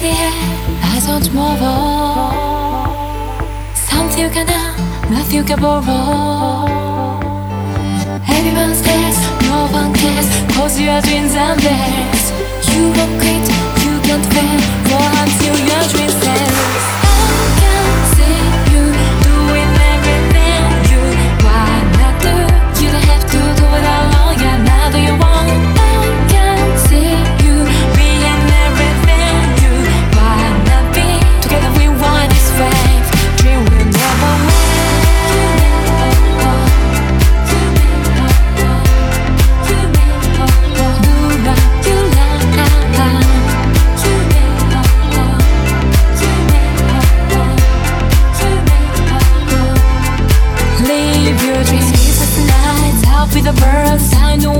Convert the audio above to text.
그대의 eyes on tomorrow Something you can have, nothing you can borrow Everyone stares, no one cares. Close your dreams and there be the first I know.